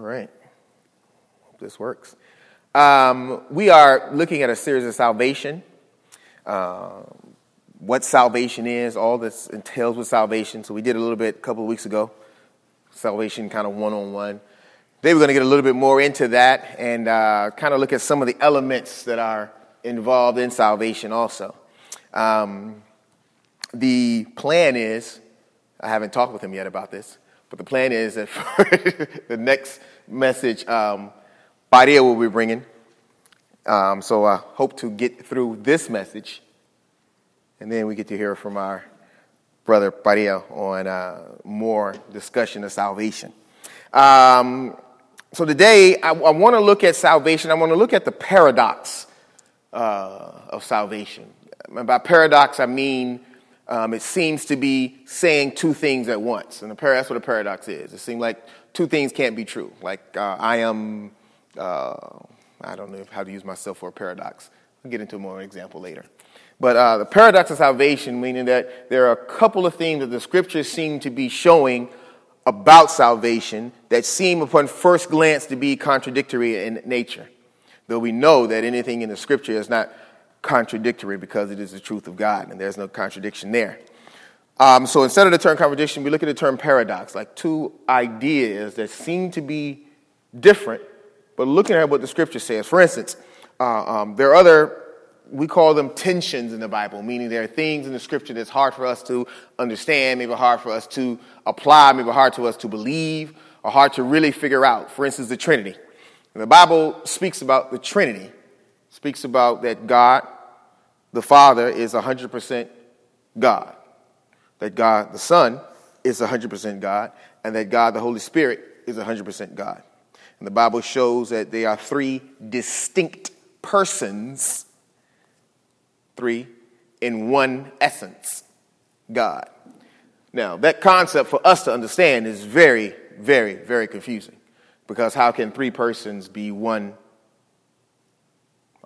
right. Hope this works. Um, we are looking at a series of salvation. Uh, what salvation is, all this entails with salvation. So we did a little bit a couple of weeks ago. Salvation kind of one on one. Today we're going to get a little bit more into that and uh, kind of look at some of the elements that are involved in salvation also. Um, the plan is, I haven't talked with him yet about this, but the plan is that for the next message, um, Badia will be bringing. Um, so I hope to get through this message, and then we get to hear from our brother Badia on uh, more discussion of salvation. Um, so today, I, I want to look at salvation. I want to look at the paradox uh, of salvation. And by paradox, I mean um, it seems to be saying two things at once. And that's what a paradox is. It seems like two things can't be true. Like uh, I am, uh, I don't know how to use myself for a paradox. I'll get into more example later. But uh, the paradox of salvation, meaning that there are a couple of things that the scriptures seem to be showing about salvation that seem, upon first glance, to be contradictory in nature. Though we know that anything in the scripture is not contradictory because it is the truth of God, and there's no contradiction there. Um, so instead of the term contradiction, we look at the term paradox, like two ideas that seem to be different, but looking at what the scripture says. For instance, uh, um, there are other, we call them tensions in the Bible, meaning there are things in the scripture that's hard for us to understand, maybe hard for us to apply, maybe hard to us to believe, or hard to really figure out. For instance, the Trinity. the Bible speaks about the Trinity, speaks about that God, the Father, is 100% God, that God, the Son, is 100% God, and that God, the Holy Spirit, is 100% God. And the Bible shows that they are three distinct persons, three in one essence God. Now, that concept for us to understand is very, very, very confusing because how can three persons be one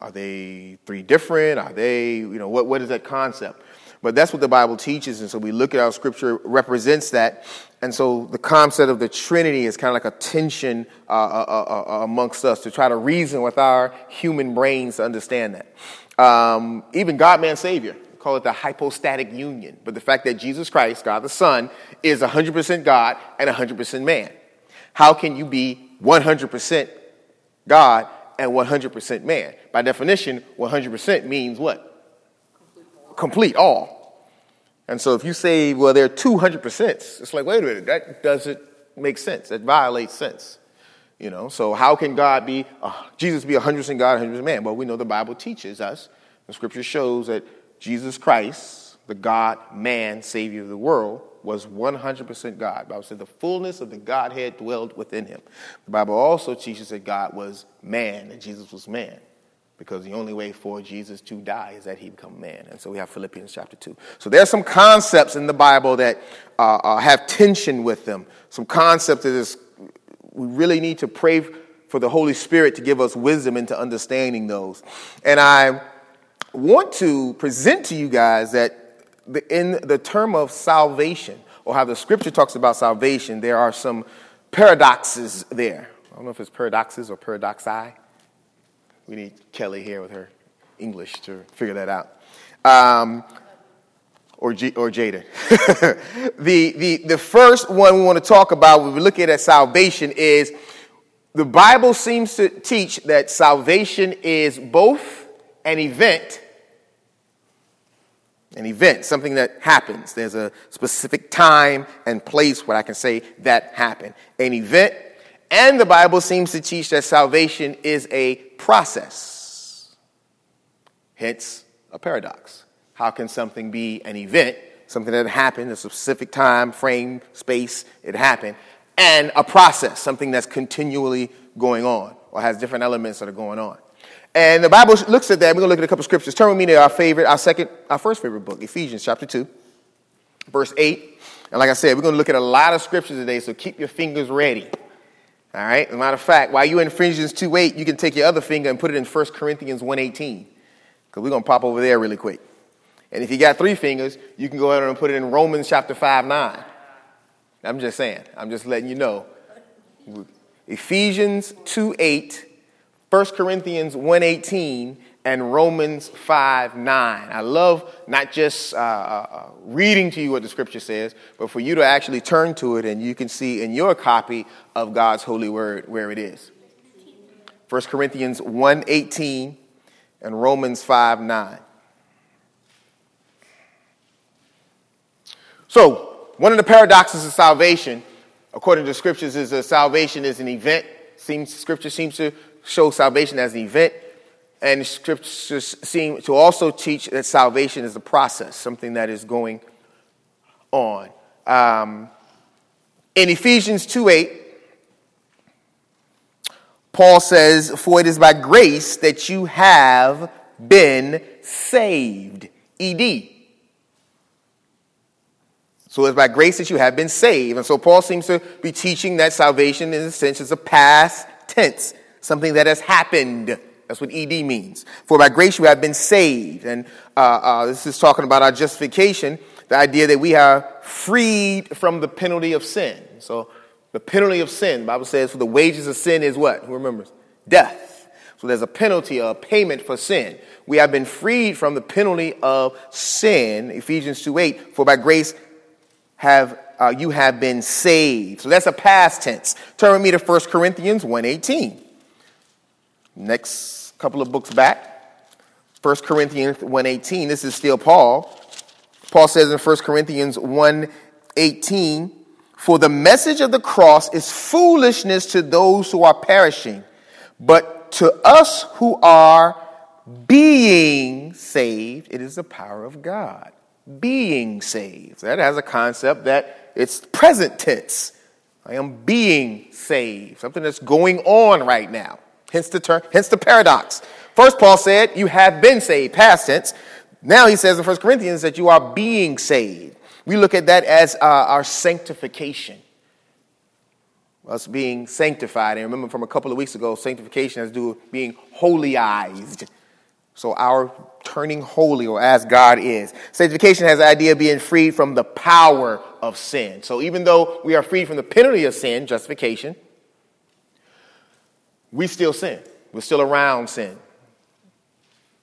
are they three different? Are they, you know, what, what is that concept? But that's what the Bible teaches. And so we look at how scripture represents that. And so the concept of the Trinity is kind of like a tension uh, uh, uh, uh, amongst us to try to reason with our human brains to understand that. Um, even God, man, Savior, call it the hypostatic union. But the fact that Jesus Christ, God the Son, is 100% God and 100% man. How can you be 100% God and 100% man. By definition, 100% means what? Complete all. And so if you say, well, there are 200%, it's like, wait a minute, that doesn't make sense. That violates sense. You know, so how can God be, uh, Jesus be 100% God, 100% man? Well, we know the Bible teaches us, the scripture shows that Jesus Christ, the God, man, Savior of the world, was 100% God. The Bible said the fullness of the Godhead dwelled within him. The Bible also teaches that God was man and Jesus was man because the only way for Jesus to die is that he become man. And so we have Philippians chapter 2. So there are some concepts in the Bible that uh, uh, have tension with them, some concepts that is, we really need to pray for the Holy Spirit to give us wisdom into understanding those. And I want to present to you guys that in the term of salvation, or how the scripture talks about salvation, there are some paradoxes there. I don't know if it's paradoxes or paradoxi. We need Kelly here with her English to figure that out. Um, or, G- or Jada. the, the, the first one we want to talk about when we look at salvation is the Bible seems to teach that salvation is both an event an event, something that happens. There's a specific time and place where I can say that happened. An event, and the Bible seems to teach that salvation is a process. Hence, a paradox. How can something be an event, something that happened, a specific time, frame, space, it happened, and a process, something that's continually going on or has different elements that are going on? And the Bible looks at that. We're going to look at a couple scriptures. Turn with me to our favorite, our second, our first favorite book, Ephesians chapter 2, verse 8. And like I said, we're going to look at a lot of scriptures today, so keep your fingers ready. All right? As a matter of fact, while you're in Ephesians 2 8, you can take your other finger and put it in 1 Corinthians 1 18. Because we're going to pop over there really quick. And if you got three fingers, you can go ahead and put it in Romans chapter 5 9. I'm just saying. I'm just letting you know. Ephesians 2 8, 1 Corinthians 1 18, and Romans 5 9. I love not just uh, uh, uh, reading to you what the scripture says, but for you to actually turn to it and you can see in your copy of God's holy word where it is. 1 Corinthians 1 18 and Romans 5 9. So, one of the paradoxes of salvation, according to scriptures, is that salvation is an event. Seems, scripture seems to show salvation as an event. And scriptures seem to also teach that salvation is a process, something that is going on. Um, in Ephesians 2 8, Paul says, For it is by grace that you have been saved. ED. So it's by grace that you have been saved. And so Paul seems to be teaching that salvation, in a sense, is a past tense, something that has happened. That's what ED means. For by grace you have been saved. And uh, uh, this is talking about our justification, the idea that we are freed from the penalty of sin. So the penalty of sin, Bible says, for the wages of sin is what? Who remembers? Death. So there's a penalty, a payment for sin. We have been freed from the penalty of sin, Ephesians 2 8, for by grace have uh, you have been saved. So that's a past tense. Turn with me to 1 Corinthians 1.18. Next couple of books back. 1 Corinthians 1.18. This is still Paul. Paul says in 1 Corinthians 1.18, For the message of the cross is foolishness to those who are perishing, but to us who are being saved, it is the power of God. Being saved. That has a concept that it's present tense. I am being saved, something that's going on right now. Hence the term, hence the paradox. First, Paul said, You have been saved, past tense. Now he says in 1 Corinthians that you are being saved. We look at that as uh, our sanctification. Us being sanctified. And remember from a couple of weeks ago, sanctification has to do with being holyized. So our turning holy or as God is. Sanctification has the idea of being freed from the power of sin. So even though we are freed from the penalty of sin, justification, we still sin. We're still around sin.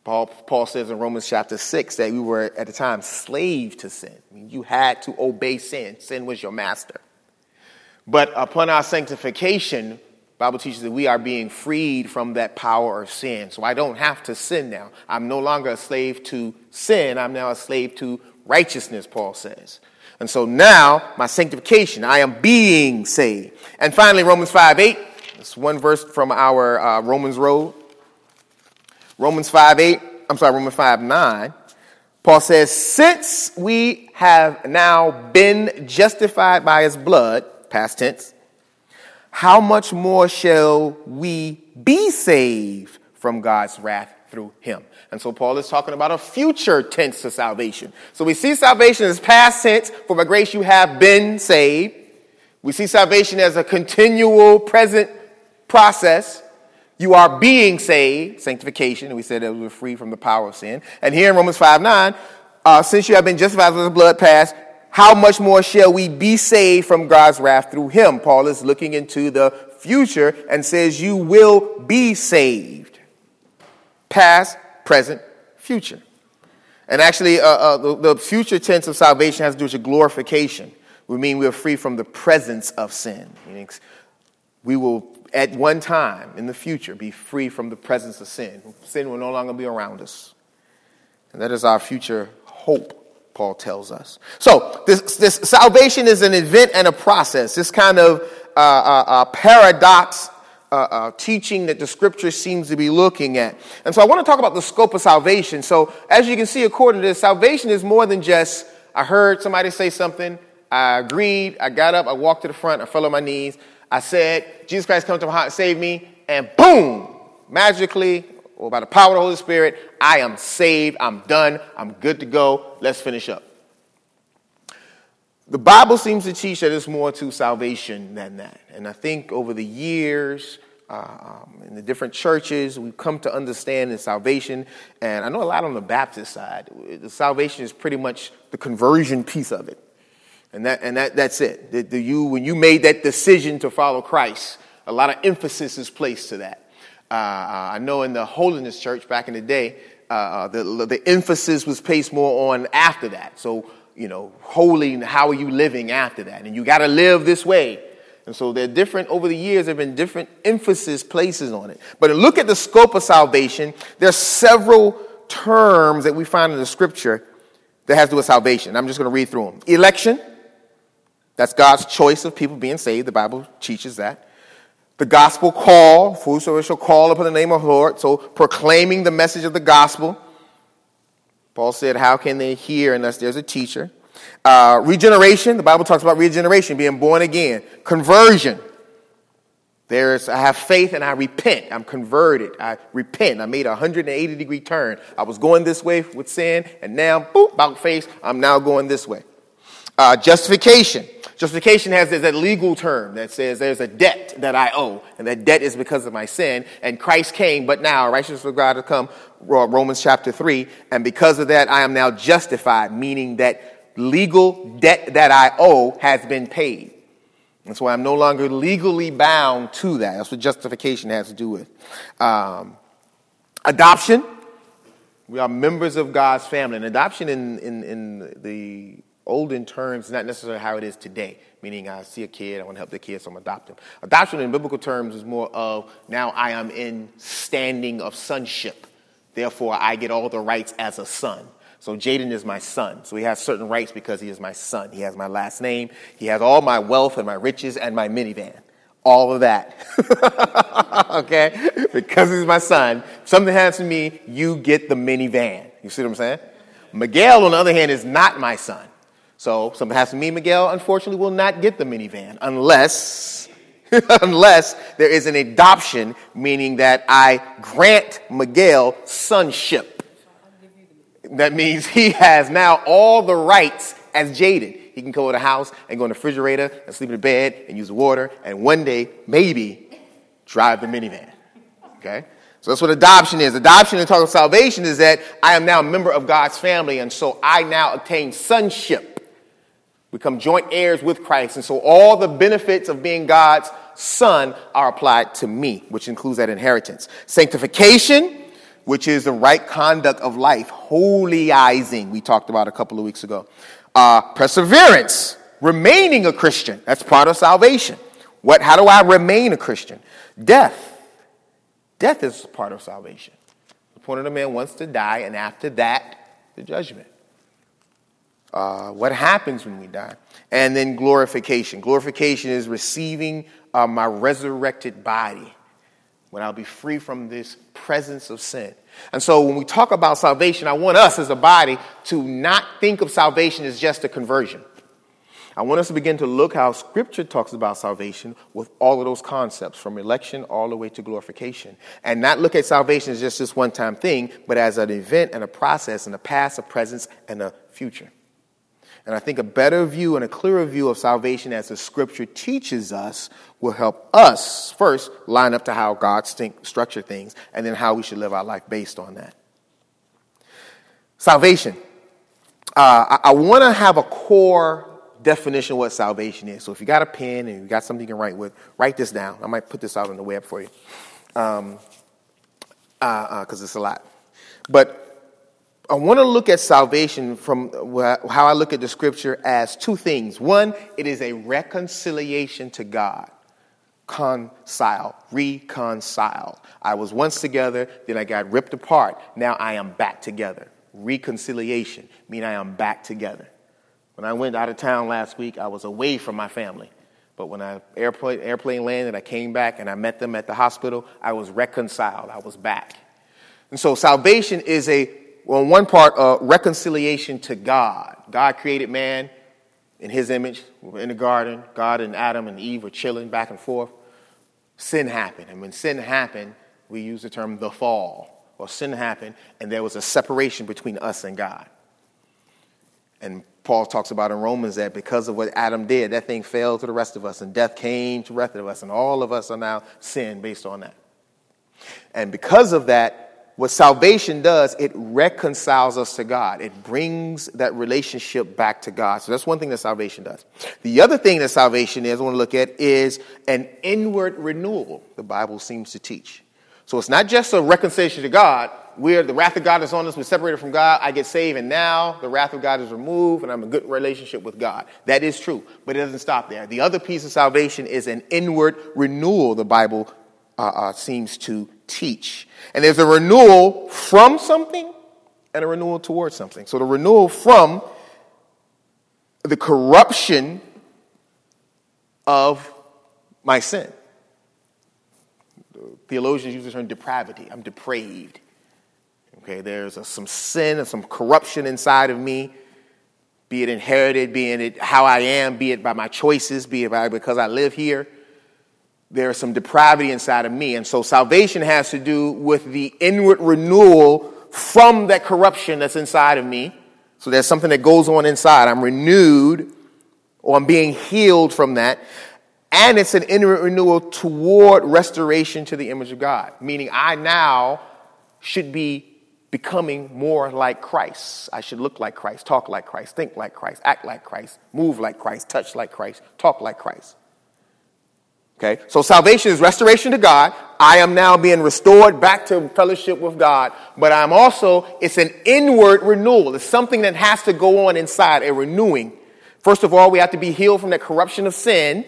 Paul, Paul says in Romans chapter 6 that we were at the time slave to sin. I mean, you had to obey sin. Sin was your master. But upon our sanctification, Bible teaches that we are being freed from that power of sin. So I don't have to sin now. I'm no longer a slave to sin. I'm now a slave to righteousness, Paul says. And so now, my sanctification, I am being saved. And finally, Romans 5 8 it's one verse from our uh, Romans Road. Romans 5 8, I'm sorry, Romans 5 9. Paul says, Since we have now been justified by his blood, past tense, how much more shall we be saved from God's wrath through him? And so Paul is talking about a future tense to salvation. So we see salvation as past tense, for by grace you have been saved. We see salvation as a continual present process. You are being saved, sanctification, we said that we were free from the power of sin. And here in Romans 5 9, uh, since you have been justified with the blood passed, how much more shall we be saved from God's wrath through him? Paul is looking into the future and says, You will be saved. Past, present, future. And actually, uh, uh, the, the, future tense of salvation has to do with glorification. We mean we are free from the presence of sin. We will at one time in the future be free from the presence of sin. Sin will no longer be around us. And that is our future hope, Paul tells us. So, this, this salvation is an event and a process. This kind of uh, uh, uh, paradox uh, uh, teaching that the scripture seems to be looking at. And so, I want to talk about the scope of salvation. So, as you can see, according to this, salvation is more than just I heard somebody say something, I agreed, I got up, I walked to the front, I fell on my knees. I said, Jesus Christ come to my heart and save me, and boom, magically, or by the power of the Holy Spirit, I am saved, I'm done, I'm good to go, let's finish up. The Bible seems to teach that there's more to salvation than that. And I think over the years, uh, um, in the different churches, we've come to understand the salvation. And I know a lot on the Baptist side, the salvation is pretty much the conversion piece of it. And, that, and that, that's it. The, the, you, when you made that decision to follow Christ, a lot of emphasis is placed to that. Uh, uh I know in the Holiness Church back in the day, uh, uh, the, the emphasis was placed more on after that. So, you know, holy, how are you living after that? And you got to live this way. And so they're different over the years, there have been different emphasis places on it. But look at the scope of salvation. There are several terms that we find in the scripture that has to do with salvation. I'm just going to read through them. Election, that's God's choice of people being saved. The Bible teaches that. The gospel call, whosoever shall call upon the name of the Lord. So proclaiming the message of the gospel. Paul said, How can they hear unless there's a teacher? Uh, regeneration, the Bible talks about regeneration, being born again. Conversion. There's, I have faith and I repent. I'm converted. I repent. I made a 180 degree turn. I was going this way with sin, and now, boop, about face, I'm now going this way. Uh, justification. Justification has that legal term that says there's a debt that I owe, and that debt is because of my sin. And Christ came, but now righteousness of God has come, Romans chapter 3, and because of that, I am now justified, meaning that legal debt that I owe has been paid. That's why I'm no longer legally bound to that. That's what justification has to do with. Um, adoption. We are members of God's family. And adoption in, in, in the olden terms is not necessarily how it is today, meaning I see a kid, I want to help the kid, so I'm adopting. Adoption in biblical terms is more of now I am in standing of sonship. Therefore, I get all the rights as a son. So Jaden is my son. So he has certain rights because he is my son. He has my last name. He has all my wealth and my riches and my minivan. All of that. okay? Because he's my son. If something happens to me, you get the minivan. You see what I'm saying? Miguel, on the other hand, is not my son. So something happens to me, Miguel, unfortunately, will not get the minivan unless unless there is an adoption, meaning that I grant Miguel sonship. That means he has now all the rights as Jaden. He can go to the house and go in the refrigerator and sleep in the bed and use the water and one day, maybe, drive the minivan. Okay? So that's what adoption is. Adoption in talk of salvation is that I am now a member of God's family, and so I now obtain sonship, become joint heirs with Christ, and so all the benefits of being God's son are applied to me, which includes that inheritance. Sanctification which is the right conduct of life, holyizing, we talked about a couple of weeks ago. Uh, perseverance, remaining a Christian, that's part of salvation. What, how do I remain a Christian? Death, death is part of salvation. The point of the man wants to die, and after that, the judgment. Uh, what happens when we die? And then glorification. Glorification is receiving uh, my resurrected body when I'll be free from this presence of sin. And so when we talk about salvation, I want us as a body to not think of salvation as just a conversion. I want us to begin to look how Scripture talks about salvation with all of those concepts, from election all the way to glorification. And not look at salvation as just this one time thing, but as an event and a process and a past, a present, and a future. And I think a better view and a clearer view of salvation as the scripture teaches us will help us first line up to how God st- structure things and then how we should live our life based on that. Salvation. Uh, I, I want to have a core definition of what salvation is. So if you got a pen and you got something you can write with, write this down. I might put this out on the web for you because um, uh, uh, it's a lot. But I want to look at salvation from how I look at the scripture as two things. One, it is a reconciliation to God. Concile, reconcile. I was once together, then I got ripped apart. Now I am back together. Reconciliation, mean I am back together. When I went out of town last week, I was away from my family. But when I airplane, airplane landed, I came back and I met them at the hospital. I was reconciled. I was back. And so salvation is a well, one part, uh, reconciliation to God. God created man in his image in the garden. God and Adam and Eve were chilling back and forth. Sin happened. And when sin happened, we use the term the fall, or sin happened, and there was a separation between us and God. And Paul talks about in Romans that because of what Adam did, that thing fell to the rest of us, and death came to the rest of us, and all of us are now sin based on that. And because of that, what salvation does, it reconciles us to God. It brings that relationship back to God. So that's one thing that salvation does. The other thing that salvation is, I want to look at, is an inward renewal, the Bible seems to teach. So it's not just a reconciliation to God. We're, the wrath of God is on us. We're separated from God. I get saved, and now the wrath of God is removed, and I'm in a good relationship with God. That is true, but it doesn't stop there. The other piece of salvation is an inward renewal, the Bible uh, uh, seems to teach. And there's a renewal from something and a renewal towards something. So the renewal from the corruption of my sin. Theologians use the term depravity. I'm depraved. Okay, there's a, some sin and some corruption inside of me, be it inherited, be it how I am, be it by my choices, be it by because I live here there's some depravity inside of me. And so salvation has to do with the inward renewal from that corruption that's inside of me. So there's something that goes on inside. I'm renewed or I'm being healed from that. And it's an inward renewal toward restoration to the image of God, meaning I now should be becoming more like Christ. I should look like Christ, talk like Christ, think like Christ, act like Christ, move like Christ, touch like Christ, talk like Christ. Okay, so salvation is restoration to God. I am now being restored back to fellowship with God, but I'm also, it's an inward renewal. It's something that has to go on inside, a renewing. First of all, we have to be healed from the corruption of sin.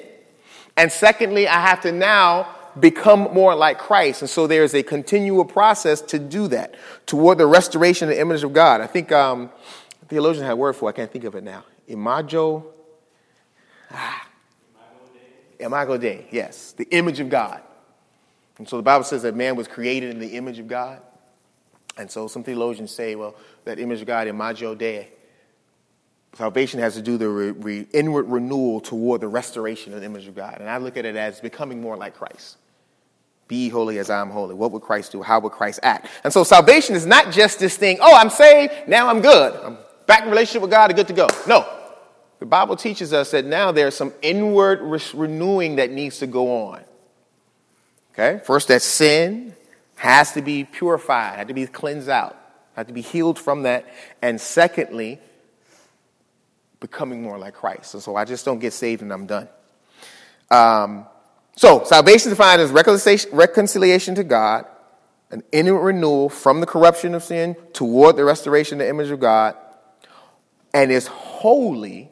And secondly, I have to now become more like Christ. And so there's a continual process to do that toward the restoration of the image of God. I think um, theologian had a word for it. I can't think of it now. Imago. Ah, Imago Dei, yes, the image of God. And so the Bible says that man was created in the image of God. And so some theologians say, well, that image of God, Imago Dei, salvation has to do the re- re- inward renewal toward the restoration of the image of God. And I look at it as becoming more like Christ. Be holy as I'm holy. What would Christ do? How would Christ act? And so salvation is not just this thing, oh, I'm saved, now I'm good. I'm back in relationship with God, I'm good to go. No, the Bible teaches us that now there's some inward re- renewing that needs to go on. Okay? First, that sin has to be purified, had to be cleansed out, had to be healed from that. And secondly, becoming more like Christ. And so I just don't get saved and I'm done. Um, so salvation is defined as reconciliation, reconciliation to God, an inward renewal from the corruption of sin toward the restoration of the image of God, and is wholly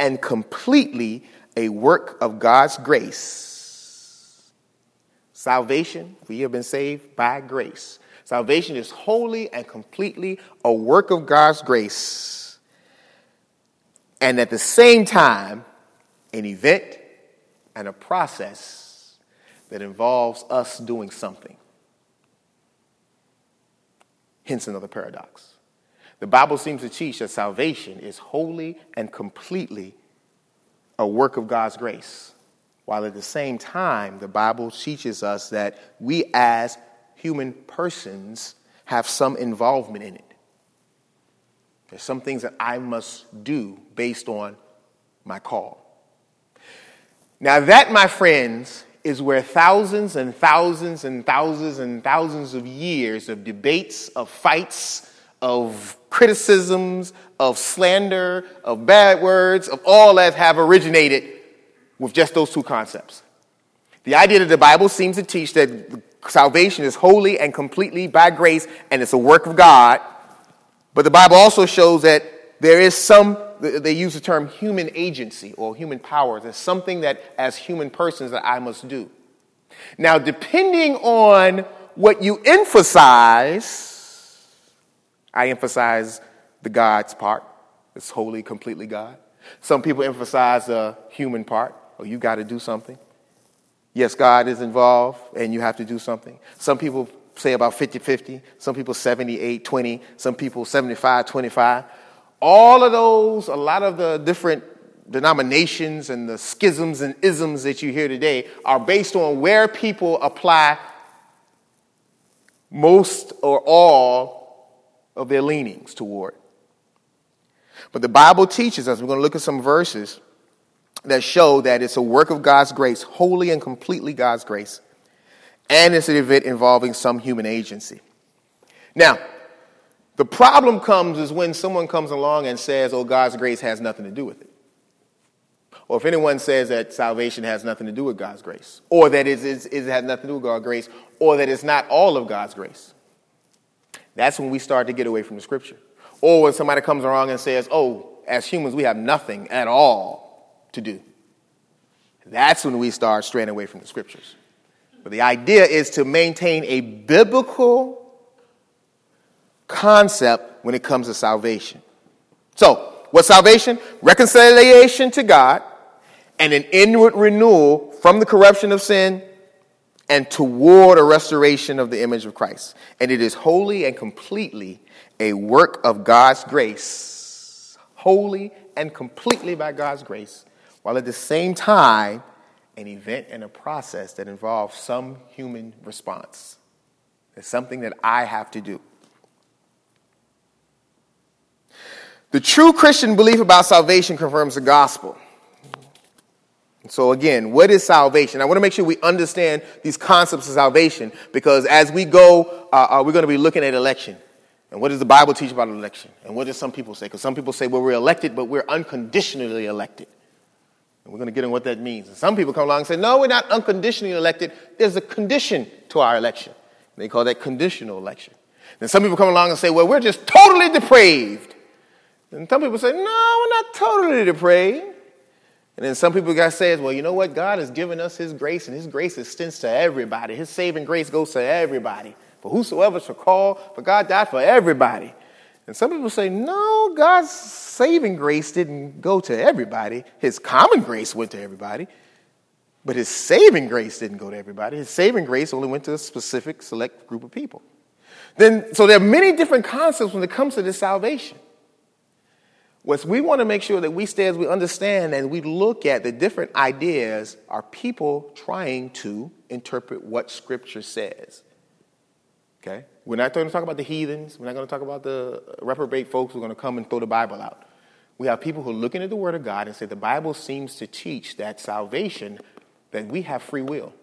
and completely a work of God's grace. Salvation, we have been saved by grace. Salvation is wholly and completely a work of God's grace. And at the same time, an event and a process that involves us doing something. Hence another paradox. The Bible seems to teach that salvation is wholly and completely a work of God's grace, while at the same time, the Bible teaches us that we as human persons have some involvement in it. There's some things that I must do based on my call. Now, that, my friends, is where thousands and thousands and thousands and thousands of years of debates, of fights, of criticisms, of slander, of bad words, of all that have originated with just those two concepts. The idea that the Bible seems to teach that salvation is wholly and completely by grace and it's a work of God, but the Bible also shows that there is some, they use the term human agency or human power. There's something that as human persons that I must do. Now, depending on what you emphasize, I emphasize the God's part. It's wholly, completely God. Some people emphasize the human part. Oh, you got to do something. Yes, God is involved and you have to do something. Some people say about 50 50. Some people 78 20. Some people 75 25. All of those, a lot of the different denominations and the schisms and isms that you hear today are based on where people apply most or all of their leanings toward. But the Bible teaches us, we're going to look at some verses that show that it's a work of God's grace, wholly and completely God's grace. and it's an event involving some human agency. Now, the problem comes is when someone comes along and says, oh, God's grace has nothing to do with it. Or if anyone says that salvation has nothing to do with God's grace, or that it, has nothing to do with God's grace, or that it's not all of God's grace, that's when we start to get away from the scripture. Or when somebody comes along and says, oh, as humans, we have nothing at all to do. That's when we start straying away from the scriptures. But the idea is to maintain a biblical concept when it comes to salvation. So, what's salvation? Reconciliation to God and an inward renewal from the corruption of sin and toward a restoration of the image of Christ. And it is wholly and completely a work of God's grace, wholly and completely by God's grace, while at the same time, an event and a process that involves some human response. It's something that I have to do. The true Christian belief about salvation confirms the gospel. So, again, what is salvation? I want to make sure we understand these concepts of salvation because as we go, uh, uh, we're going to be looking at election. And what does the Bible teach about election? And what do some people say? Because some people say, well, we're elected, but we're unconditionally elected. And we're going to get into what that means. And some people come along and say, no, we're not unconditionally elected. There's a condition to our election. They call that conditional election. Then some people come along and say, well, we're just totally depraved. And some people say, no, we're not totally depraved. And then some people got says, well, you know what? God has given us his grace, and his grace extends to everybody. His saving grace goes to everybody. For whosoever shall call, for God died for everybody. And some people say, no, God's saving grace didn't go to everybody. His common grace went to everybody. But his saving grace didn't go to everybody. His saving grace only went to a specific select group of people. Then, so there are many different concepts when it comes to this salvation. What we want to make sure that we stay as we understand and we look at the different ideas are people trying to interpret what Scripture says. Okay? We're not going to talk about the heathens. We're not going to talk about the reprobate folks who are going to come and throw the Bible out. We have people who are looking at the Word of God and say the Bible seems to teach that salvation, that we have free will.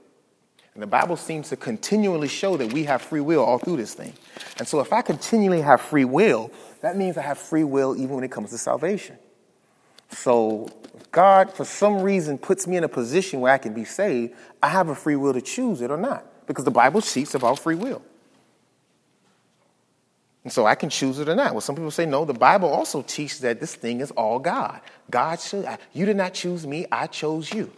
And the Bible seems to continually show that we have free will all through this thing. And so if I continually have free will, that means I have free will even when it comes to salvation. So God, for some reason, puts me in a position where I can be saved, I have a free will to choose it or not. Because the Bible speaks about free will. And so I can choose it or not. Well, some people say, no, the Bible also teaches that this thing is all God. God should, you did not choose me, I chose you.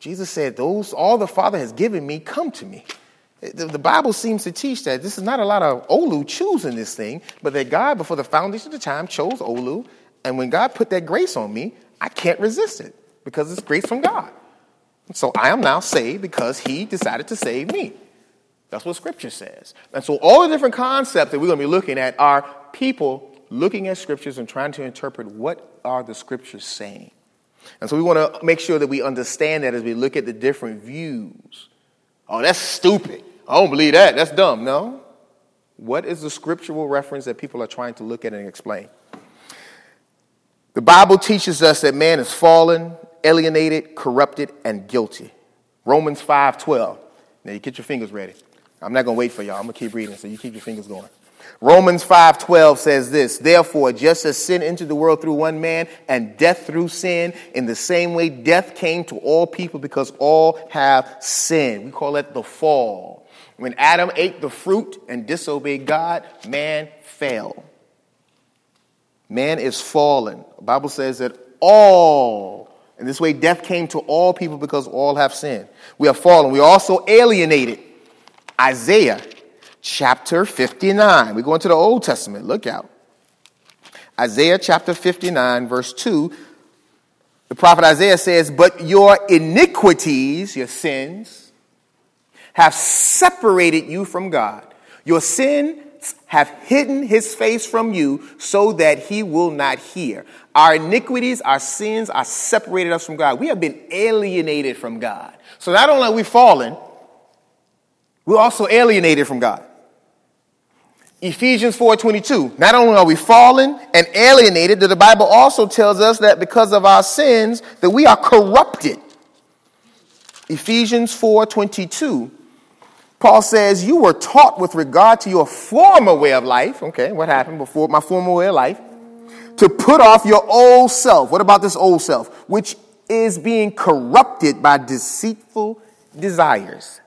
Jesus said, those, all the Father has given me, come to me. The, the, Bible seems to teach that this is not a lot of Olu choosing this thing, but that God, before the foundation of the time, chose Olu. And when God put that grace on me, I can't resist it because it's grace from God. So I am now saved because He decided to save me. That's what Scripture says. And so all the different concepts that we're going to be looking at are people looking at Scriptures and trying to interpret what are the Scriptures saying. And so we want to make sure that we understand that as we look at the different views. Oh, that's stupid. I don't believe that. That's dumb. No. What is the scriptural reference that people are trying to look at and explain? The Bible teaches us that man is fallen, alienated, corrupted, and guilty. Romans 5:12. Now you get your fingers ready. I'm not going to wait for y'all. I'm going to keep reading, so you keep your fingers going. Romans 5:12 says this, therefore just as sin entered the world through one man and death through sin, in the same way death came to all people because all have sinned. We call it the fall. When Adam ate the fruit and disobeyed God, man fell. Man is fallen. The Bible says that all, in this way, death came to all people because all have sinned. We are fallen. We are also alienated. Isaiah chapter 59. We go into the Old Testament. Look out. Isaiah chapter 59, verse 2. The prophet Isaiah says, But your iniquities, your sins, have separated you from God. Your sins have hidden his face from you so that he will not hear. Our iniquities, our sins are separated us from God. We have been alienated from God. So not only are we fallen, we're also alienated from God. Ephesians 4:22. Not only are we fallen and alienated, that the Bible also tells us that because of our sins that we are corrupted. Ephesians 4:22 Paul says, You were taught with regard to your former way of life. Okay, what happened before my former way of life? To put off your old self. What about this old self? Which is being corrupted by deceitful desires.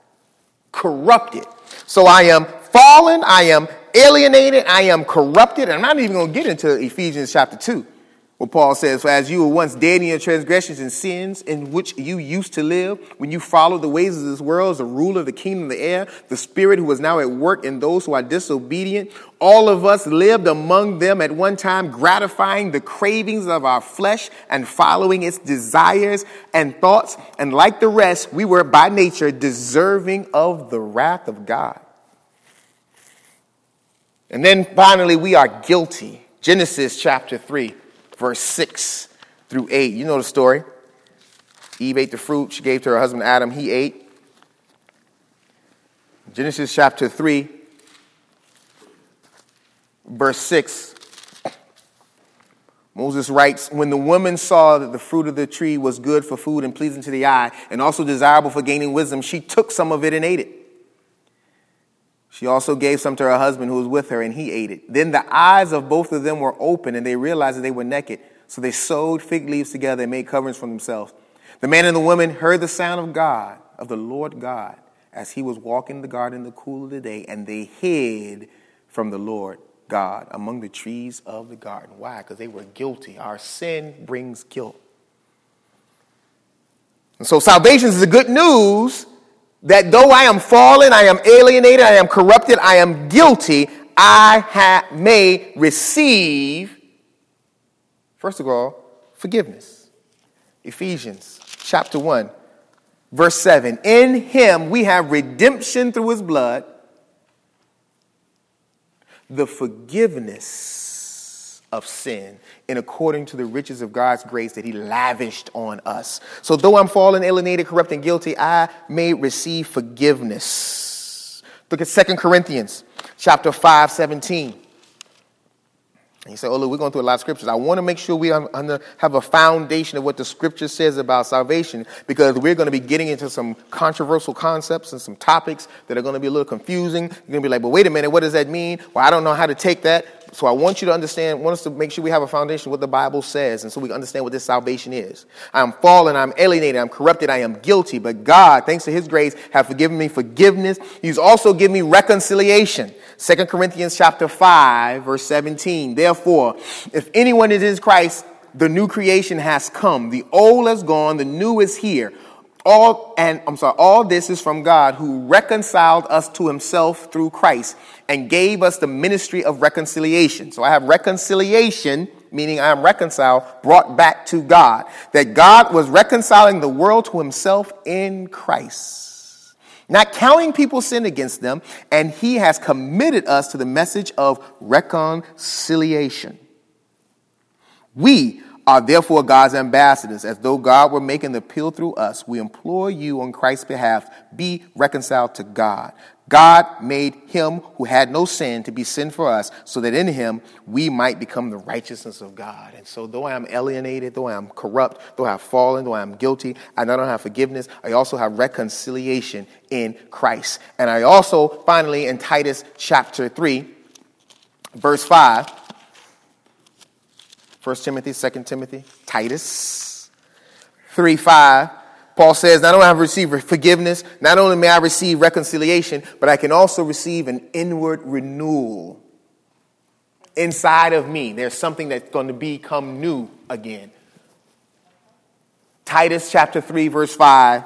Corrupted. So I am fallen, I am alienated, I am corrupted. And I'm not even going to get into Ephesians chapter 2. What Paul says, For as you were once dead in your transgressions and sins in which you used to live, when you followed the ways of this world as the ruler of the kingdom of the air, the spirit who is now at work in those who are disobedient, all of us lived among them at one time, gratifying the cravings of our flesh and following its desires and thoughts. And like the rest, we were by nature deserving of the wrath of God. And then finally, we are guilty. Genesis chapter 3 verse 6 through 8. You know the story. Eve ate the fruit she gave to her husband Adam, he ate. Genesis chapter 3, verse 6. Moses writes, When the woman saw that the fruit of the tree was good for food and pleasing to the eye, and also desirable for gaining wisdom, she took some of it and ate it. She also gave some to her husband who was with her, and he ate it. Then the eyes of both of them were open, and they realized that they were naked. So they sewed fig leaves together and made coverings for themselves. The man and the woman heard the sound of God, of the Lord God, as he was walking in the garden in the cool of the day, and they hid from the Lord God among the trees of the garden. Why? Because they were guilty. Our sin brings guilt. And so salvation is the good news that though I am fallen, I am alienated, I am corrupted, I am guilty, I ha- may receive, first of all, forgiveness. Ephesians chapter 1, verse 7. In him we have redemption through his blood, the forgiveness of sin and according to the riches of God's grace that he lavished on us. So though I'm fallen, alienated, corrupt, and guilty, I may receive forgiveness. Look at 2 Corinthians chapter 5, 17. And you say, oh, look, we're going through a lot of scriptures. I want to make sure we have a foundation of what the scripture says about salvation because we're going to be getting into some controversial concepts and some topics that are going to be a little confusing. You're going to be like, but wait a minute, what does that mean? Well, I don't know how to take that. So I want you to understand, want us to make sure we have a foundation what the Bible says, and so we understand what this salvation is. I am fallen, I'm alienated, I'm corrupted, I am guilty, but God, thanks to his grace, have forgiven me forgiveness. He's also given me reconciliation. 2 Corinthians chapter 5, verse 17. Therefore, if anyone is in Christ, the new creation has come. The old has gone, the new is here. All and I'm sorry, all this is from God who reconciled us to himself through Christ and gave us the ministry of reconciliation. So I have reconciliation, meaning I am reconciled, brought back to God. That God was reconciling the world to himself in Christ. Not counting people's sin against them, and he has committed us to the message of reconciliation. We are therefore God's ambassadors, as though God were making the appeal through us. We implore you on Christ's behalf, be reconciled to God. God made him who had no sin to be sin for us, so that in him we might become the righteousness of God. And so, though I am alienated, though I am corrupt, though I have fallen, though I am guilty, I not only have forgiveness, I also have reconciliation in Christ. And I also, finally, in Titus chapter 3, verse 5, 1 Timothy, 2 Timothy, Titus 3 5. Paul says, Not only have I received forgiveness, not only may I receive reconciliation, but I can also receive an inward renewal inside of me. There's something that's going to become new again. Titus chapter 3, verse 5.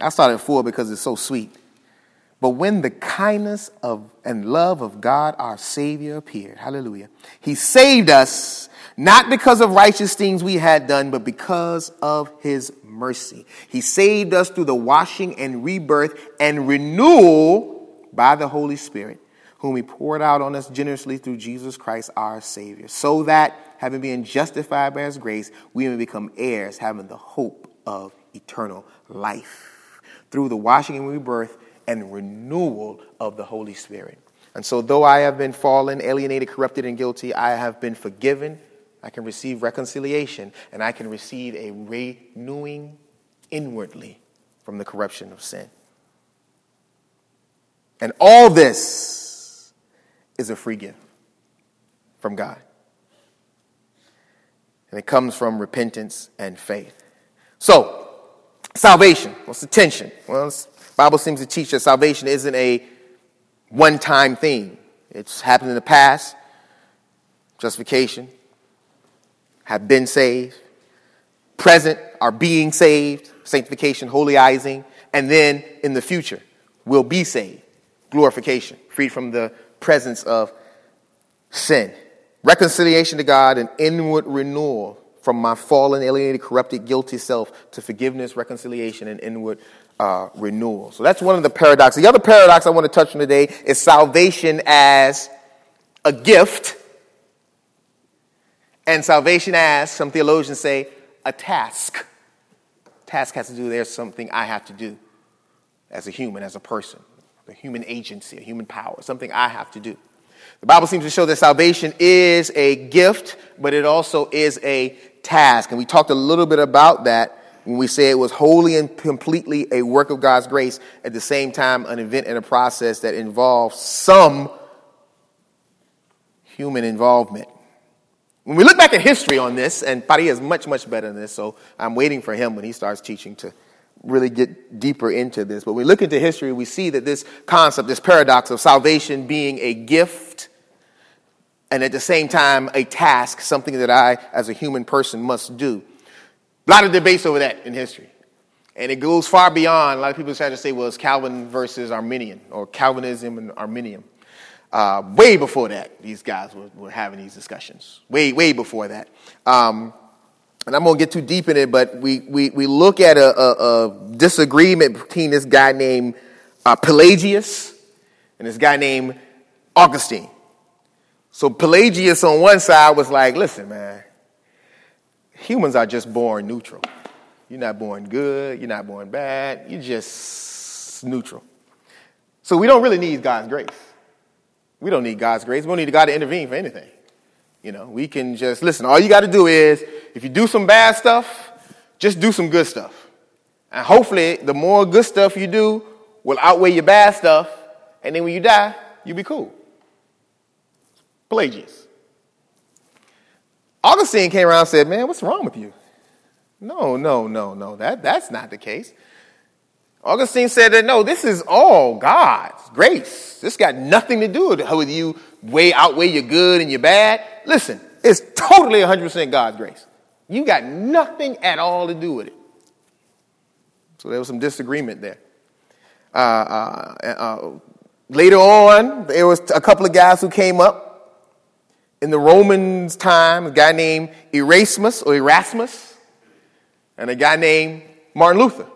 I started at 4 because it's so sweet. But when the kindness of and love of God our Savior appeared, hallelujah, He saved us not because of righteous things we had done, but because of His mercy. He saved us through the washing and rebirth and renewal by the Holy Spirit, whom He poured out on us generously through Jesus Christ our Savior, so that, having been justified by His grace, we may become heirs, having the hope of eternal life. Through the washing and rebirth, and renewal of the Holy Spirit. And so, though I have been fallen, alienated, corrupted, and guilty, I have been forgiven. I can receive reconciliation, and I can receive a renewing inwardly from the corruption of sin. And all this is a free gift from God. And it comes from repentance and faith. So, salvation. What's the tension? Well, the Bible seems to teach that salvation isn't a one time thing. It's happened in the past, justification, have been saved, present are being saved, sanctification, holyizing, and then in the future will be saved, glorification, freed from the presence of sin, reconciliation to God, and inward renewal from my fallen, alienated, corrupted, guilty self to forgiveness, reconciliation, and inward uh, renewal. So that's one of the paradoxes. The other paradox I want to touch on today is salvation as a gift, and salvation as, some theologians say, a task. Task has to do, there's something I have to do as a human, as a person, a human agency, a human power, something I have to do. The Bible seems to show that salvation is a gift, but it also is a task. And we talked a little bit about that when we say it was wholly and completely a work of God's grace, at the same time, an event and a process that involves some human involvement. When we look back at history on this, and Padilla is much, much better than this, so I'm waiting for him when he starts teaching to really get deeper into this. But when we look into history, we see that this concept, this paradox of salvation being a gift and at the same time a task, something that I, as a human person, must do. A lot of debates over that in history. And it goes far beyond, a lot of people try to say, well, it's Calvin versus Arminian, or Calvinism and Arminian. Uh, way before that, these guys were, were, having these discussions. Way, way before that. Um, and I'm going to get too deep in it, but we, we, we look at a, a, a disagreement between this guy named uh, Pelagius and this guy named Augustine. So Pelagius on one side was like, listen, man, humans are just born neutral. You're not born good, you're not born bad, you're just neutral. So we don't really need God's grace. We don't need God's grace. We don't need God to intervene for anything. You know, we can just listen. All you got to do is, if you do some bad stuff, just do some good stuff. And hopefully, the more good stuff you do will outweigh your bad stuff. And then when you die, you'll be cool. Pelagius. Augustine came around and said, Man, what's wrong with you? No, no, no, no. That, that's not the case. Augustine said that no, this is all God's grace. This got nothing to do with you way outweigh your good and your bad. Listen, it's totally 100% God's grace. You got nothing at all to do with it. So there was some disagreement there. Uh, uh, uh, later on, there was a couple of guys who came up in the Romans' time, a guy named Erasmus or Erasmus, and a guy named Martin Luther.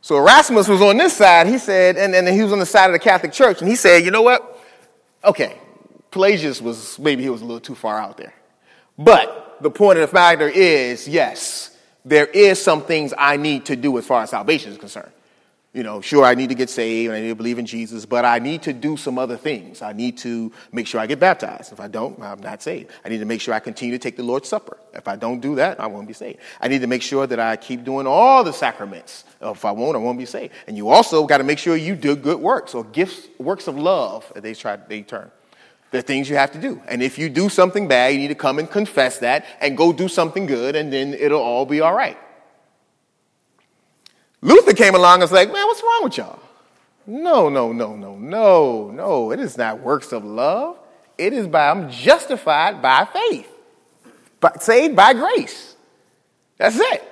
So Erasmus was on this side, he said, and, and he was on the side of the Catholic Church, and he said, you know what? Okay, Pelagius was, maybe he was a little too far out there. But the point of the matter is, yes, there is some things I need to do as far as salvation is concerned. You know, sure, I need to get saved, and I need to believe in Jesus, but I need to do some other things. I need to make sure I get baptized. If I don't, I'm not saved. I need to make sure I continue to take the Lord's Supper. If I don't do that, I won't be saved. I need to make sure that I keep doing all the sacraments. If I won't, I won't be saved. And you also got to make sure you do good works or gifts, works of love, they try, they term. There are things you have to do. And if you do something bad, you need to come and confess that and go do something good, and then it'll all be all right. Luther came along and was like, man, what's wrong with y'all? No, no, no, no, no, no. It is not works of love. It is by, I'm justified by faith, but saved by grace. That's it.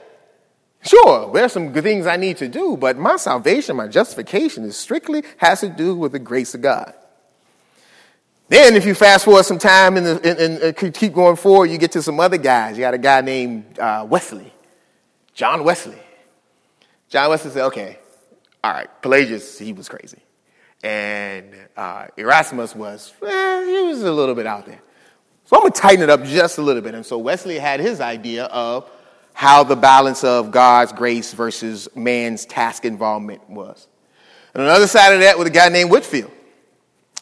Sure, there's some good things I need to do, but my salvation, my justification is strictly has to do with the grace of God. Then, if you fast forward some time and, and keep going forward, you get to some other guys. You got a guy named uh, Wesley, John Wesley. John Wesley said, okay, all right, Pelagius, he was crazy. And uh, Erasmus was, eh, he was a little bit out there. So I'm going to tighten it up just a little bit. And so Wesley had his idea of how the balance of God's grace versus man's task involvement was. And on the other side of that was a guy named Whitefield.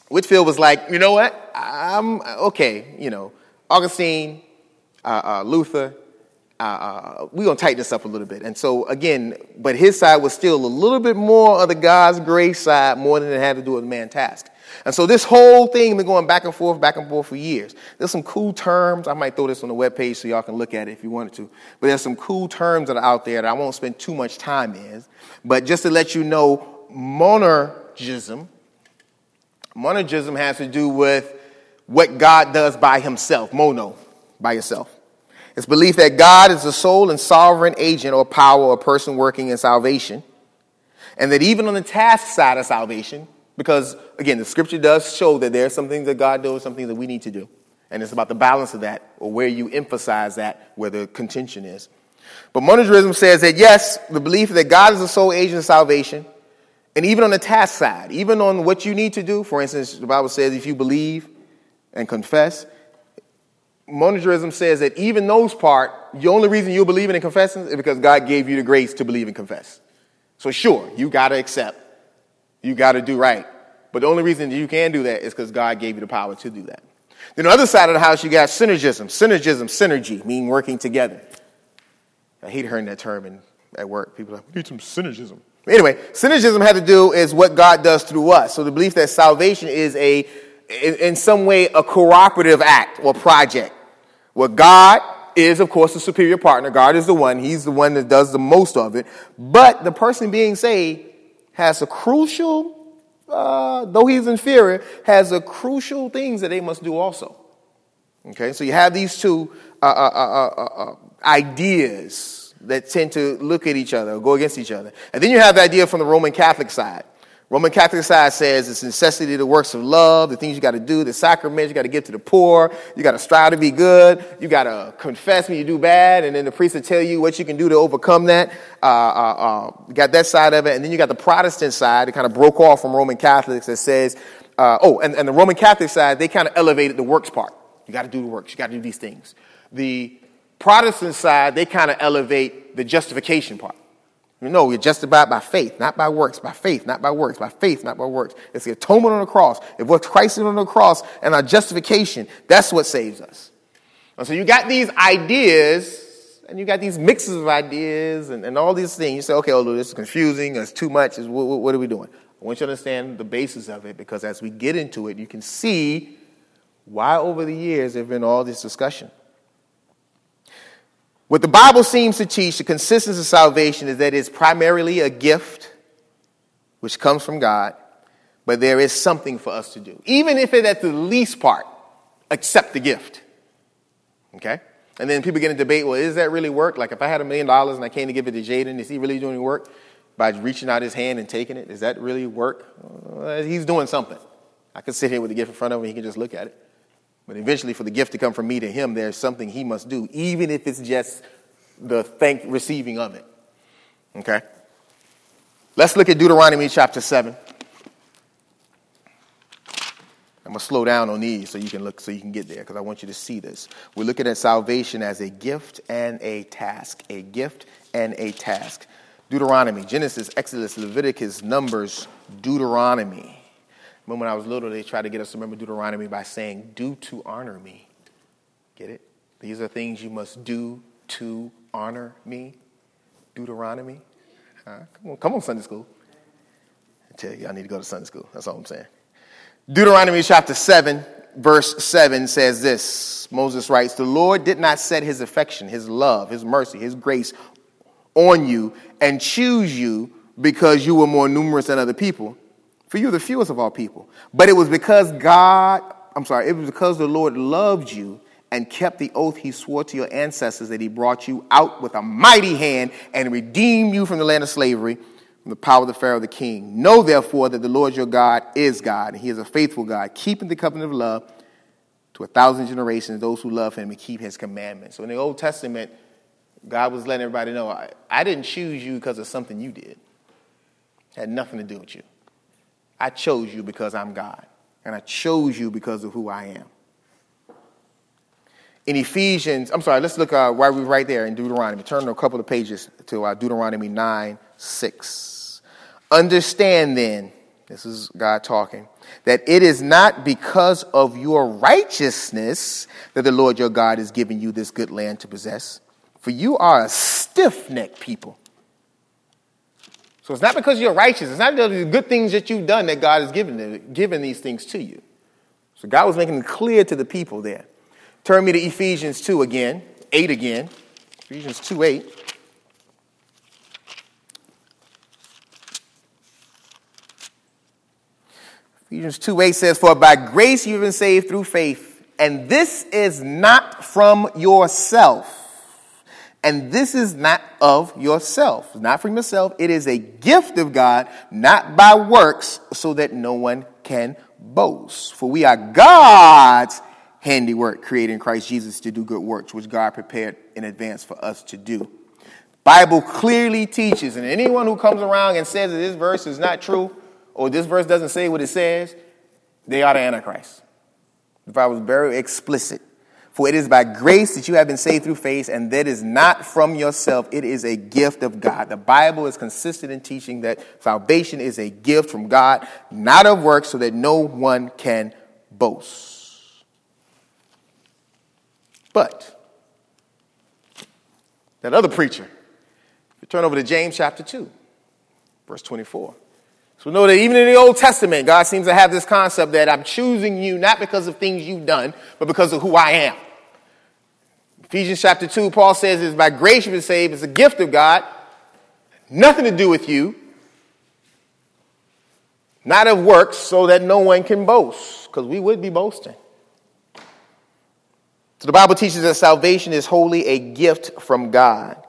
Whitefield was like, you know what? I'm okay, you know, Augustine, uh, uh, Luther, uh, uh we're going to tighten this up a little bit. And so, again, but his side was still a little bit more of the God's grace side more than it had to do with man task. And so this whole thing been going back and forth, back and forth for years. There's some cool terms. I might throw this on the webpage so y'all can look at it if you wanted to. But there's some cool terms that are out there that I won't spend too much time in. But just to let you know, monergism, monergism has to do with what God does by himself, mono, by yourself. It's belief that God is the sole and sovereign agent or power or person working in salvation. And that even on the task side of salvation, because, again, the scripture does show that there are some things that God does, some things that we need to do. And it's about the balance of that, or where you emphasize that, where the contention is. But monergism says that, yes, the belief that God is the sole agent of salvation, and even on the task side, even on what you need to do, for instance, the Bible says if you believe and confess, monergism says that even those part, the only reason you believe in and confessing is because God gave you the grace to believe and confess. So sure, you got to accept you got to do right. But the only reason you can do that is because God gave you the power to do that. Then the other side of the house, you got synergism. Synergism, synergy, meaning working together. I hate hearing that term in, at work. People are like, we need some synergism. Anyway, synergism had to do is what God does through us. So the belief that salvation is a, in, in some way, a cooperative act or project. Where God is, of course, the superior partner. God is the one. He's the one that does the most of it. But the person being saved has a crucial, uh, though he's inferior, has a crucial things that they must do also. Okay, so you have these two uh, uh, ideas that tend to look at each other, go against each other. And then you have the idea from the Roman Catholic side Roman Catholic side says it's necessity, the works of love, the things you got to do, the sacraments you got to give to the poor, you got to strive to be good, you got to confess when you do bad, and then the priest will tell you what you can do to overcome that. Uh, uh, uh, got that side of it, and then you got the Protestant side that kind of broke off from Roman Catholics that says, uh, oh, and, and the Roman Catholic side, they kind of elevated the works part. You got to do the works, you got to do these things. The Protestant side, they kind of elevate the justification part. No, you're justified by faith, not by works, by faith, not by works, by faith, not by works. It's the atonement on the cross. If what Christ on the cross and our justification, that's what saves us. And so you got these ideas, and you got these mixes of ideas and, and all these things. You say, okay, oh, this is confusing, it's too much, it's, what, what are we doing? I want you to understand the basis of it because as we get into it, you can see why over the years there have been all this discussion. What the Bible seems to teach, the consistency of salvation, is that it's primarily a gift which comes from God, but there is something for us to do. Even if it at the least part, accept the gift. Okay? And then people get in debate, well, is that really work? Like if I had a million dollars and I came to give it to Jaden, is he really doing work? By reaching out his hand and taking it, does that really work? Uh, he's doing something. I could sit here with the gift in front of him, he can just look at it. But eventually, for the gift to come from me to him, there's something he must do, even if it's just the thank receiving of it. Okay? Let's look at Deuteronomy chapter 7. I'm to slow down on these so you can look, so you can get there, because I want you to see this. We're looking at salvation as a gift and a task. A gift and a task. Deuteronomy, Genesis, Exodus, Leviticus, Numbers, Deuteronomy. Remember when I was little, they tried to get us to remember Deuteronomy by saying, Do to honor me. Get it? These are things you must do to honor me. Deuteronomy. Huh? Come on, come on, Sunday school. I tell you, I need to go to Sunday school. That's all I'm saying. Deuteronomy chapter 7, verse 7 says this Moses writes, The Lord did not set his affection, his love, his mercy, his grace on you and choose you because you were more numerous than other people for you the fewest of all people. But it was because God, I'm sorry, it was because the Lord loved you and kept the oath he swore to your ancestors that he brought you out with a mighty hand and redeemed you from the land of slavery, from the power of the Pharaoh the king. Know therefore that the Lord your God is God, and he is a faithful God, keeping the covenant of love to a thousand generations, those who love him and keep his commandments. So in the Old Testament, God was letting everybody know, I, I didn't choose you because of something you did. It had nothing to do with you. I chose you because I'm God, and I chose you because of who I am. In Ephesians, I'm sorry, let's look uh, why we're right there in Deuteronomy. Turn a couple of pages to uh, Deuteronomy 9 6. Understand then, this is God talking, that it is not because of your righteousness that the Lord your God is giving you this good land to possess For you are a stiff necked people. So it's not because you're righteous. It's not the good things that you've done that God has given, given these things to you. So God was making it clear to the people there. Turn me to Ephesians 2 again, 8 again. Ephesians 2 8. Ephesians 2 8 says, For by grace you've been saved through faith, and this is not from yourself. And this is not of yourself, not from yourself. It is a gift of God, not by works, so that no one can boast. For we are God's handiwork, created in Christ Jesus to do good works, which God prepared in advance for us to do. Bible clearly teaches, and anyone who comes around and says that this verse is not true, or this verse doesn't say what it says, they are the Antichrist. The Bible is very explicit. For it is by grace that you have been saved through faith, and that is not from yourself. It is a gift of God. The Bible is consistent in teaching that salvation is a gift from God, not of works, so that no one can boast. But that other preacher, you turn over to James chapter 2, verse 24. So we know that even in the Old Testament, God seems to have this concept that I'm choosing you not because of things you've done, but because of who I am. Ephesians chapter 2, Paul says it's by grace you've been saved. It's a gift of God. Nothing to do with you. Not of works, so that no one can boast, because we would be boasting. So the Bible teaches that salvation is wholly a gift from God.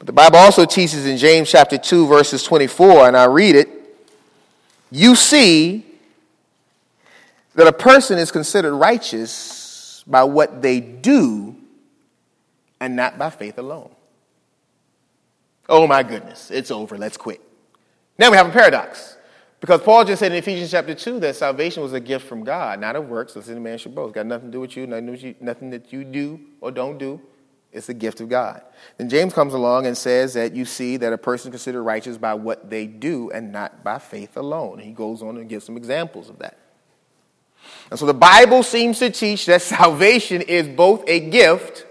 But the Bible also teaches in James chapter 2, verses 24, and I read it you see that a person is considered righteous by what they do and not by faith alone. Oh my goodness, it's over. Let's quit. Now we have a paradox. Because Paul just said in Ephesians chapter 2 that salvation was a gift from God, not of works, lest any man should boast. Got nothing to do with you, nothing, with you, nothing that you do or don't do. It's a gift of God. Then James comes along and says that you see that a person is considered righteous by what they do and not by faith alone. He goes on and gives some examples of that. And so the Bible seems to teach that salvation is both a gift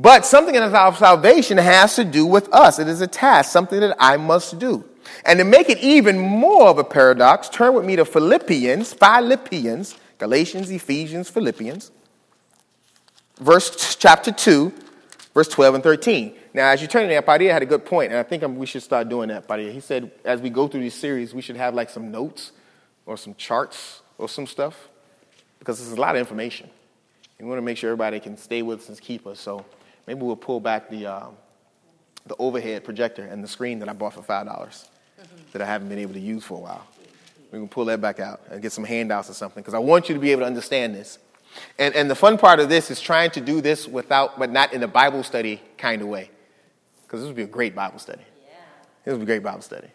but something in our salvation has to do with us. It is a task, something that I must do. And to make it even more of a paradox, turn with me to Philippians, Philippians, Galatians, Ephesians, Philippians, verse chapter 2, verse 12 and 13. Now, as you turn there, Padilla had a good point, and I think we should start doing that, Padilla. He said as we go through this series, we should have like some notes or some charts or some stuff because there's a lot of information. We want to make sure everybody can stay with us and keep us. So maybe we'll pull back the, uh, the overhead projector and the screen that I bought for $5 mm-hmm. that I haven't been able to use for a while. We can pull that back out and get some handouts or something because I want you to be able to understand this. And, and the fun part of this is trying to do this without, but not in a Bible study kind of way. Because this would be a great Bible study. Yeah. This would be a great Bible study.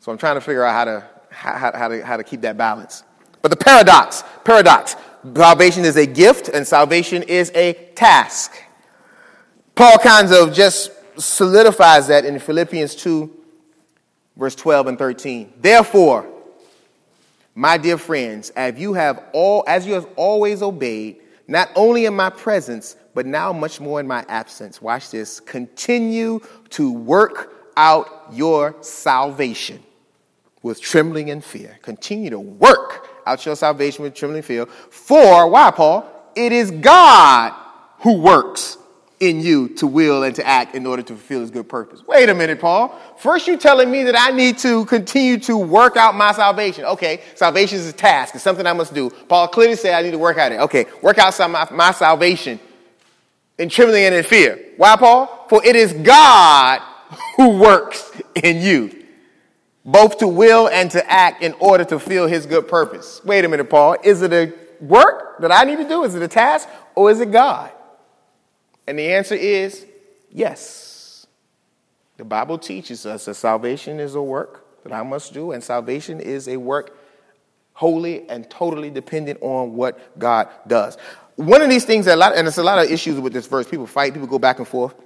So I'm trying to figure out how to, how, how, to, how to keep that balance. But the paradox, paradox, salvation is a gift and salvation is a task. Paul kinds of just solidifies that in Philippians 2, verse 12 and 13. Therefore, my dear friends, as you have all as you have always obeyed, not only in my presence, but now much more in my absence. Watch this. Continue to work out your salvation with trembling and fear. Continue to work out your salvation with trembling and fear. For why, Paul? It is God who works in you to will and to act in order to fulfill his good purpose. Wait a minute, Paul. First, you're telling me that I need to continue to work out my salvation. Okay, salvation is a task, it's something I must do. Paul clearly said I need to work out it. Okay, work out some, my, my salvation in trembling and in fear. Why, Paul? For it is God who works in you, both to will and to act in order to fulfill his good purpose. Wait a minute, Paul. Is it a work that I need to do? Is it a task? Or is it God? And the answer is yes. The Bible teaches us that salvation is a work that I must do, and salvation is a work wholly and totally dependent on what God does. One of these things that a lot, and there's a lot of issues with this verse. People fight, people go back and forth.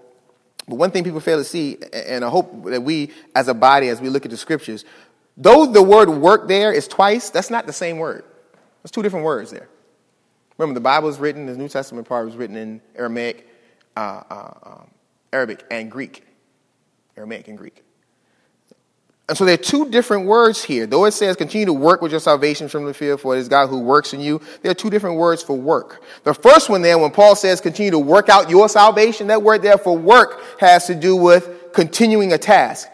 But one thing people fail to see, and I hope that we as a body, as we look at the scriptures, though the word work there is twice, that's not the same word. There's two different words there. Remember, the Bible is written, the New Testament part was written in Aramaic, uh, uh, um, Arabic and Greek. Aramaic and Greek. And so there are two different words here. Though it says continue to work with your salvation from the fear, for it is God who works in you, there are two different words for work. The first one there, when Paul says continue to work out your salvation, that word there for work has to do with continuing a task.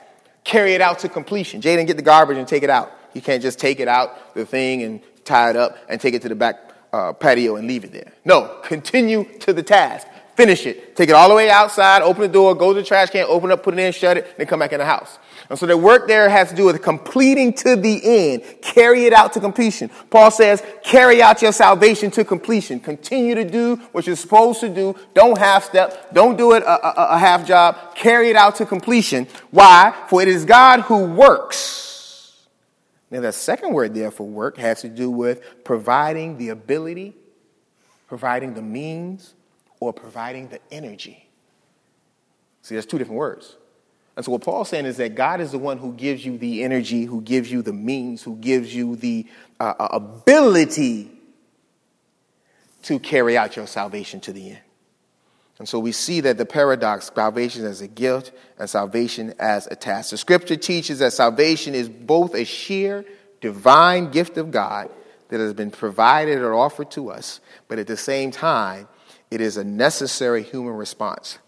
Carry it out to completion. Jaden, get the garbage and take it out. You can't just take it out, the thing, and tie it up and take it to the back uh, patio and leave it there. No, continue to the task. Finish it. Take it all the way outside, open the door, go to the trash can, open up, put it in, shut it, then come back in the house. And so the work there has to do with completing to the end. Carry it out to completion. Paul says, carry out your salvation to completion. Continue to do what you're supposed to do. Don't half step. Don't do it a, a, a half job. Carry it out to completion. Why? For it is God who works. Now, the second word there for work has to do with providing the ability, providing the means, or providing the energy. See, there's two different words. And so, what Paul's saying is that God is the one who gives you the energy, who gives you the means, who gives you the uh, uh, ability to carry out your salvation to the end. And so we see that the paradox salvation as a gift and salvation as a task. The scripture teaches that salvation is both a sheer divine gift of God that has been provided or offered to us, but at the same time, it is a necessary human response,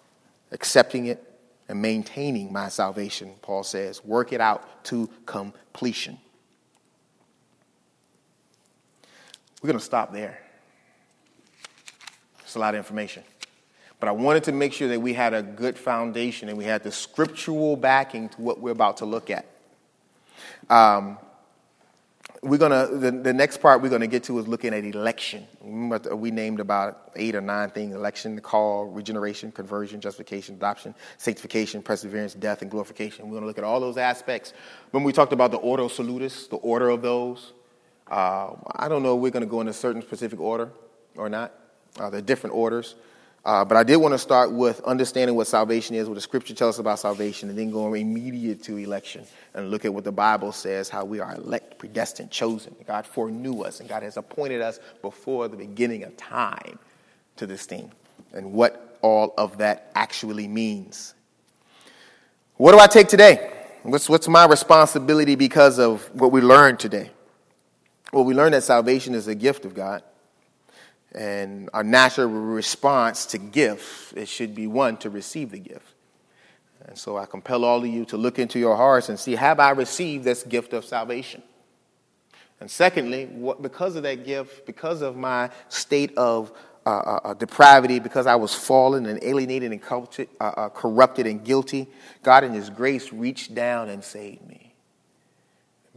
accepting it and maintaining my salvation, Paul says. Work it out to completion. We're going to stop there. It's a lot of information. But I wanted to make sure that we had a good foundation and we had the scriptural backing to what we're about to look at. Um, we're gonna the, the next part we're gonna get to is looking at election. We named about eight or nine things: election, call, regeneration, conversion, justification, adoption, sanctification, perseverance, death, and glorification. We're gonna look at all those aspects. When we talked about the ordo salutis, the order of those, uh, I don't know we're gonna go in a certain specific order or not. Uh, there are different orders. Uh, but I did want to start with understanding what salvation is, what the scripture tells us about salvation, and then go immediate to election and look at what the Bible says, how we are elect, predestined, chosen. God foreknew us, and God has appointed us before the beginning of time to this thing, and what all of that actually means. What do I take today? What's, what's my responsibility because of what we learned today? Well, we learned that salvation is a gift of God. And our natural response to gift, it should be one to receive the gift. And so I compel all of you to look into your hearts and see, have I received this gift of salvation? And secondly, what, because of that gift, because of my state of uh, uh, uh depravity, because I was fallen and alienated and corrupted, uh, uh, corrupted and guilty, God in His grace reached down and saved me.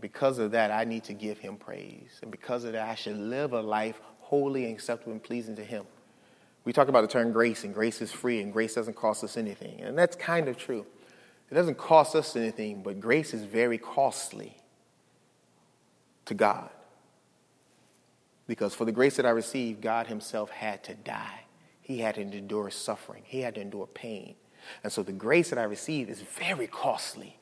Because of that, I need to give Him praise. And because of that, I should live a life holy and acceptable and pleasing to Him. We talk about the term grace, and grace is free, and grace doesn't cost us anything. And that's kind of true. It doesn't cost us anything, but grace is very costly to God. Because for the grace that I received, God Himself had to die. He had to endure suffering, He had to endure pain. And so the grace that I received is very costly.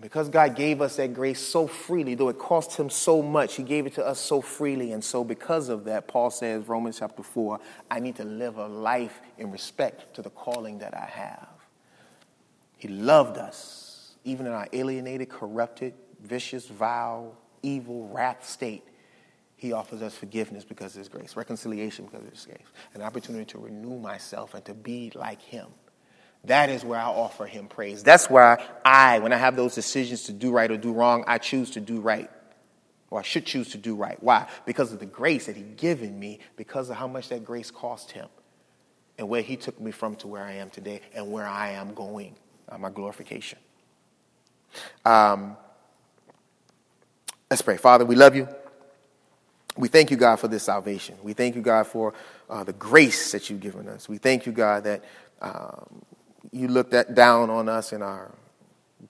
And because God gave us that grace so freely, though it cost him so much, he gave it to us so freely. And so, because of that, Paul says, Romans chapter 4, I need to live a life in respect to the calling that I have. He loved us, even in our alienated, corrupted, vicious, vile, evil, wrath state. He offers us forgiveness because of his grace, reconciliation because of his grace, an opportunity to renew myself and to be like him. That is where I offer him praise. That's where I, when I have those decisions to do right or do wrong, I choose to do right. Or I should choose to do right. Why? Because of the grace that he given me, because of how much that grace cost him, and where he took me from to where I am today, and where I am going, uh, my glorification. Um, let's pray. Father, we love you. We thank you, God, for this salvation. We thank you, God, for uh, the grace that you've given us. We thank you, God, that um, you looked at, down on us in our,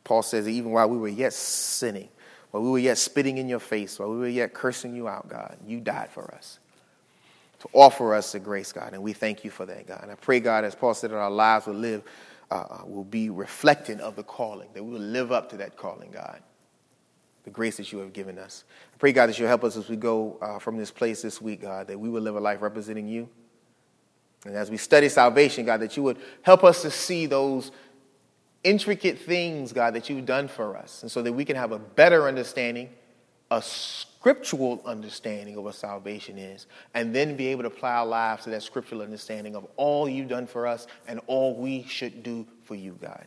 Paul says, even while we were yet sinning, while we were yet spitting in your face, while we were yet cursing you out, God, you died for us to offer us the grace, God. And we thank you for that, God. And I pray, God, as Paul said, that our lives will live, uh, uh will be reflecting of the calling, that we will live up to that calling, God. The grace that you have given us. I pray, God, that you'll help us as we go uh, from this place this week, God, that we will live a life representing you And as we study salvation, God, that you would help us to see those intricate things, God, that you've done for us, and so that we can have a better understanding, a scriptural understanding of what salvation is, and then be able to apply our lives to that scriptural understanding of all you've done for us and all we should do for you, God.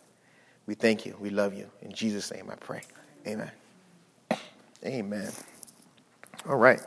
We thank you. We love you. In Jesus' name I pray. Amen. Amen. All right.